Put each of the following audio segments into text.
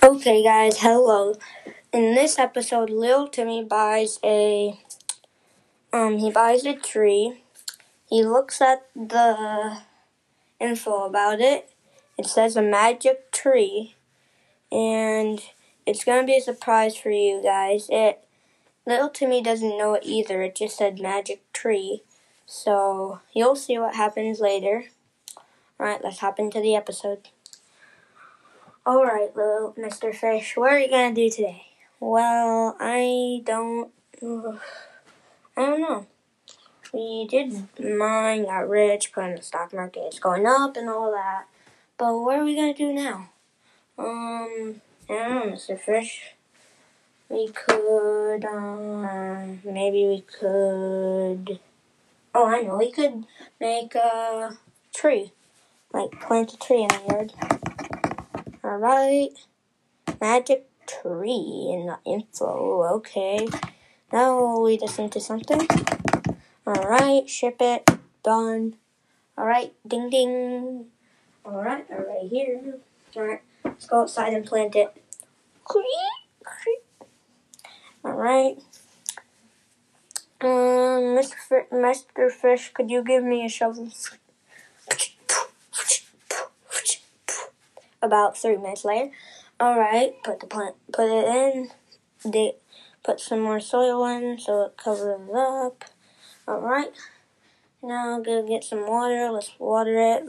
Okay, guys, hello. In this episode, Lil Timmy buys a um he buys a tree. He looks at the info about it. It says a magic tree, and it's gonna be a surprise for you guys. It Little Timmy doesn't know it either. It just said magic tree, so you'll see what happens later. All right, let's hop into the episode. All right, little Mr. Fish, what are you gonna do today? Well, I don't. I don't know. We did mine, got rich, put in the stock market. It's going up and all that. But what are we gonna do now? Um, I don't know, Mr. Fish. We could, um, maybe we could. Oh, I know. We could make a tree, like plant a tree in the yard. Alright. Magic tree in the info. Okay. Now lead us into something. Alright, ship it. Done. Alright, ding ding. Alright, alright here. Alright, let's go outside and plant it. Alright. Um, Mr. F- Mr. Fish, could you give me a shovel? About three minutes later. All right, put the plant, put it in. They put some more soil in so it covers up. All right, now go get some water. Let's water it.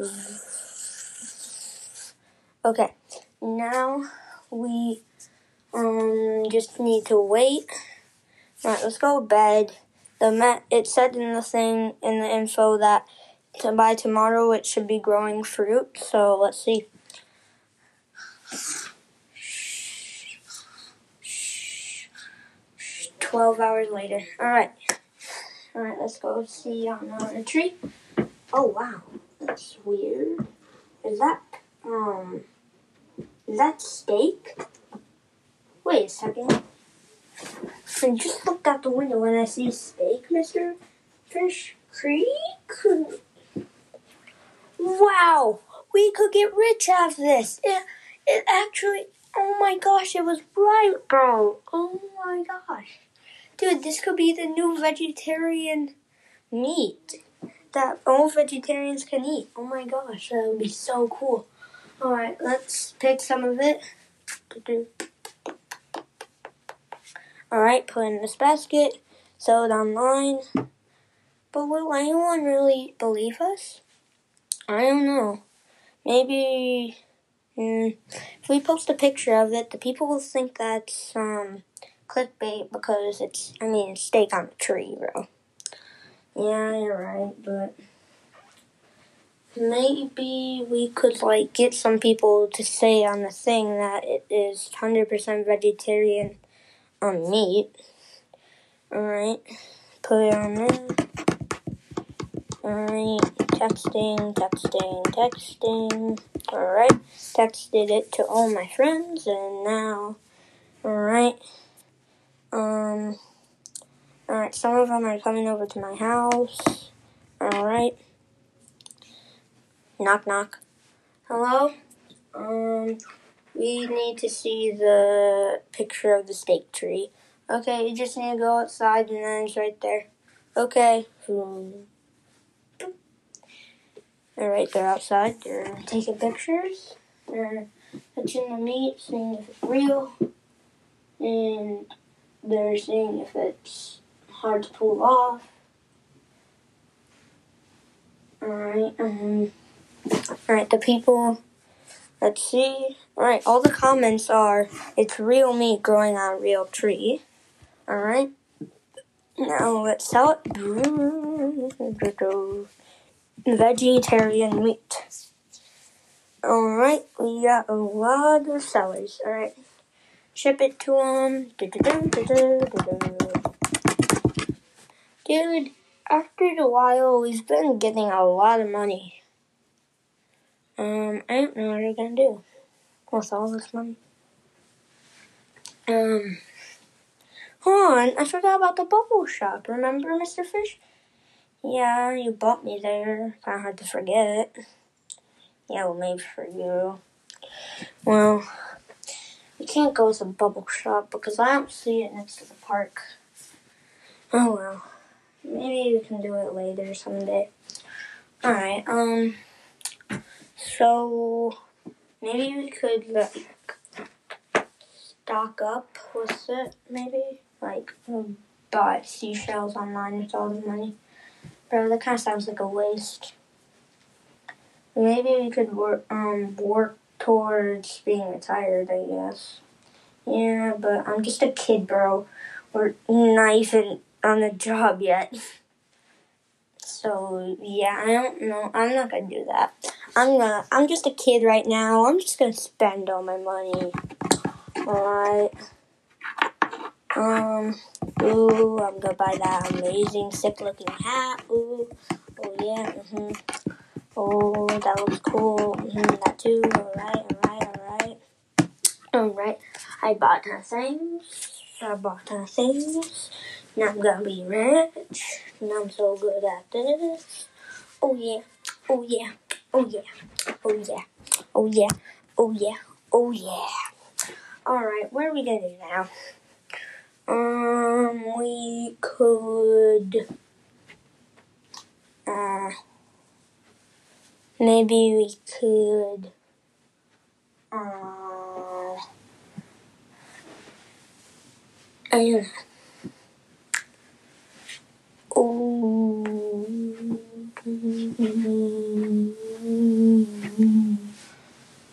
Okay, now we um just need to wait. All right, let's go to bed. The met it said in the thing in the info that to by tomorrow it should be growing fruit. So let's see. 12 hours later. Alright. Alright, let's go see on the tree. Oh, wow. That's weird. Is that, um, is that steak? Wait a second. I just looked out the window and I see steak, Mr. Fish Creek. Wow! We could get rich off this. It, it actually, oh my gosh, it was right, bro. Oh my gosh. Dude, this could be the new vegetarian meat that all vegetarians can eat. Oh my gosh, that would be so cool. Alright, let's pick some of it. Alright, put in this basket, sell it online. But will anyone really believe us? I don't know. Maybe mm, if we post a picture of it, the people will think that's um clickbait because it's, I mean, it's steak on a tree, bro. Yeah, you're right, but maybe we could, like, get some people to say on the thing that it is 100% vegetarian um, meat. Alright, put it on there. Alright, texting, texting, texting. Alright, texted it to all my friends, and now, alright. Um, alright, some of them are coming over to my house. Alright. Knock, knock. Hello? Um, we need to see the picture of the steak tree. Okay, you just need to go outside and then it's right there. Okay. Alright, they're right there outside. They're taking pictures. They're touching the meat, seeing if it's real. And they're seeing if it's hard to pull off. Alright, um, alright, the people, let's see. Alright, all the comments are, it's real meat growing on a real tree. Alright, now let's sell it. Vegetarian meat. Alright, we got a lot of sellers. Alright ship it to them. Dude, after a while, we've been getting a lot of money. Um, I don't know what we're gonna do with all this money. Um, hold on, I forgot about the bubble shop. Remember, Mr. Fish? Yeah, you bought me there. Kind of hard to forget. Yeah, well, maybe for you. Well, we can't go to the bubble shop because I don't see it next to the park. Oh well. Maybe we can do it later someday. Alright, um so maybe we could like stock up with it, maybe? Like buy seashells online with all the money. Bro, that kinda sounds like a waste. Maybe we could work um work towards being retired, I guess. Yeah, but I'm just a kid, bro. We're not even on the job yet. So yeah, I don't know. I'm not gonna do that. I'm gonna. I'm just a kid right now. I'm just gonna spend all my money. Alright. Um. Ooh, I'm gonna buy that amazing, sick-looking hat. Ooh. Oh yeah. Mhm. Oh, that looks cool. Mhm, that too. Alright. Alright. Alright. Alright. I bought her things. I bought her things. Now I'm gonna be rich. And I'm so good at this. Oh yeah. Oh yeah. Oh yeah. Oh yeah. Oh yeah. Oh yeah. Oh yeah. Alright, what are we gonna do now? Um, we could. Uh, maybe we could. Uh, I don't know.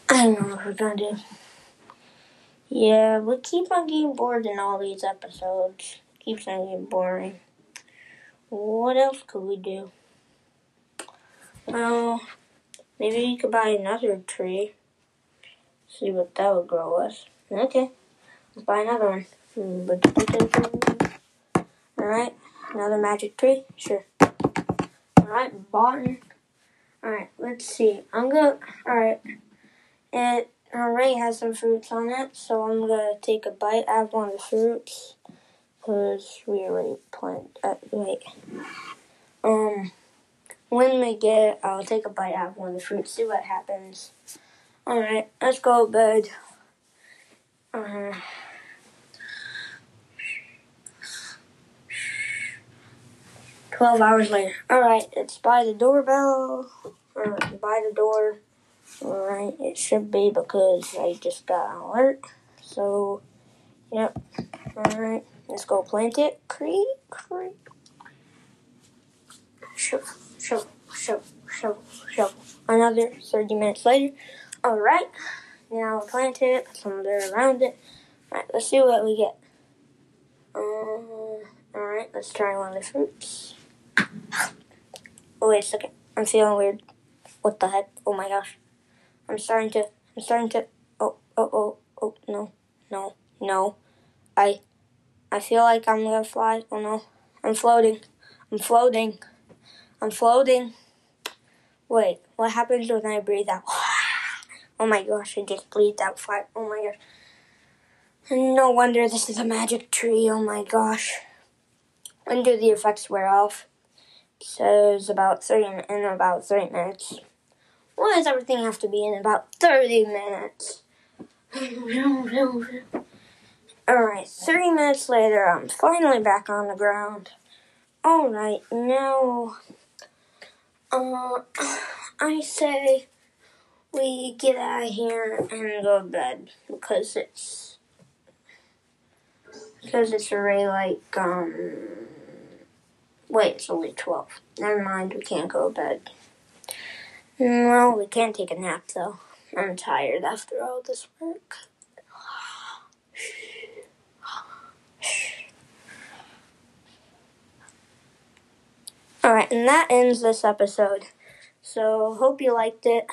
I don't know what we're gonna do. Yeah, we keep on getting bored in all these episodes. Keeps on getting boring. What else could we do? Well, maybe we could buy another tree. See what that would grow us. Okay, let's buy another one. Hmm, alright, another magic tree? Sure. Alright, bought. Alright, let's see. I'm gonna. Alright. It already has some fruits on it, so I'm gonna take a bite out of one of the fruits. Because we already planted. Uh, wait. Um. When we get it, I'll take a bite out of one of the fruits, see what happens. Alright, let's go to bed. Uh, 12 hours later. Alright, it's by the doorbell. Or by the door. Alright, it should be because I just got an alert. So, yep. Alright, let's go plant it. Creep, creep. Shovel, shovel, shovel, shovel, shovel. Another 30 minutes later. Alright, now plant it, put some dirt around it. Alright, let's see what we get. Um, Alright, let's try one of the fruits. Oh wait a second. I'm feeling weird. What the heck? Oh my gosh. I'm starting to I'm starting to oh oh oh oh no. No. No. I I feel like I'm gonna fly. Oh no. I'm floating. I'm floating. I'm floating. Wait, what happens when I breathe out? Oh my gosh, I just breathed out fire. Oh my gosh. No wonder this is a magic tree. Oh my gosh. When do the effects wear off? says about three in about three minutes. Why does everything have to be in about 30 minutes? Alright, 30 minutes later, I'm finally back on the ground. Alright, now, uh, I say we get out of here and go to bed because it's, because it's already like, um, Wait, it's only 12. Never mind, we can't go to bed. No, we can't take a nap, though. I'm tired after all this work. Alright, and that ends this episode. So, hope you liked it.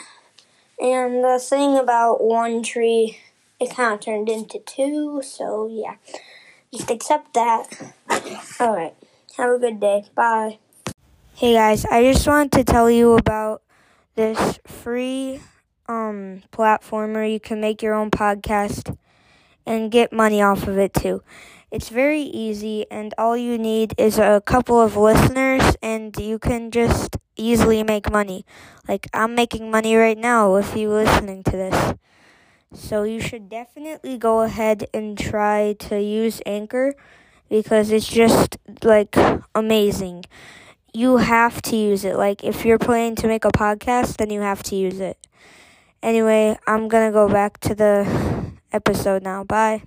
And the thing about one tree, it kind of turned into two, so yeah. Just accept that. Alright. Have a good day. Bye. Hey guys, I just wanted to tell you about this free um platform where you can make your own podcast and get money off of it too. It's very easy and all you need is a couple of listeners and you can just easily make money. Like I'm making money right now with you listening to this. So you should definitely go ahead and try to use Anchor because it's just like amazing. You have to use it. Like if you're planning to make a podcast, then you have to use it. Anyway, I'm going to go back to the episode now. Bye.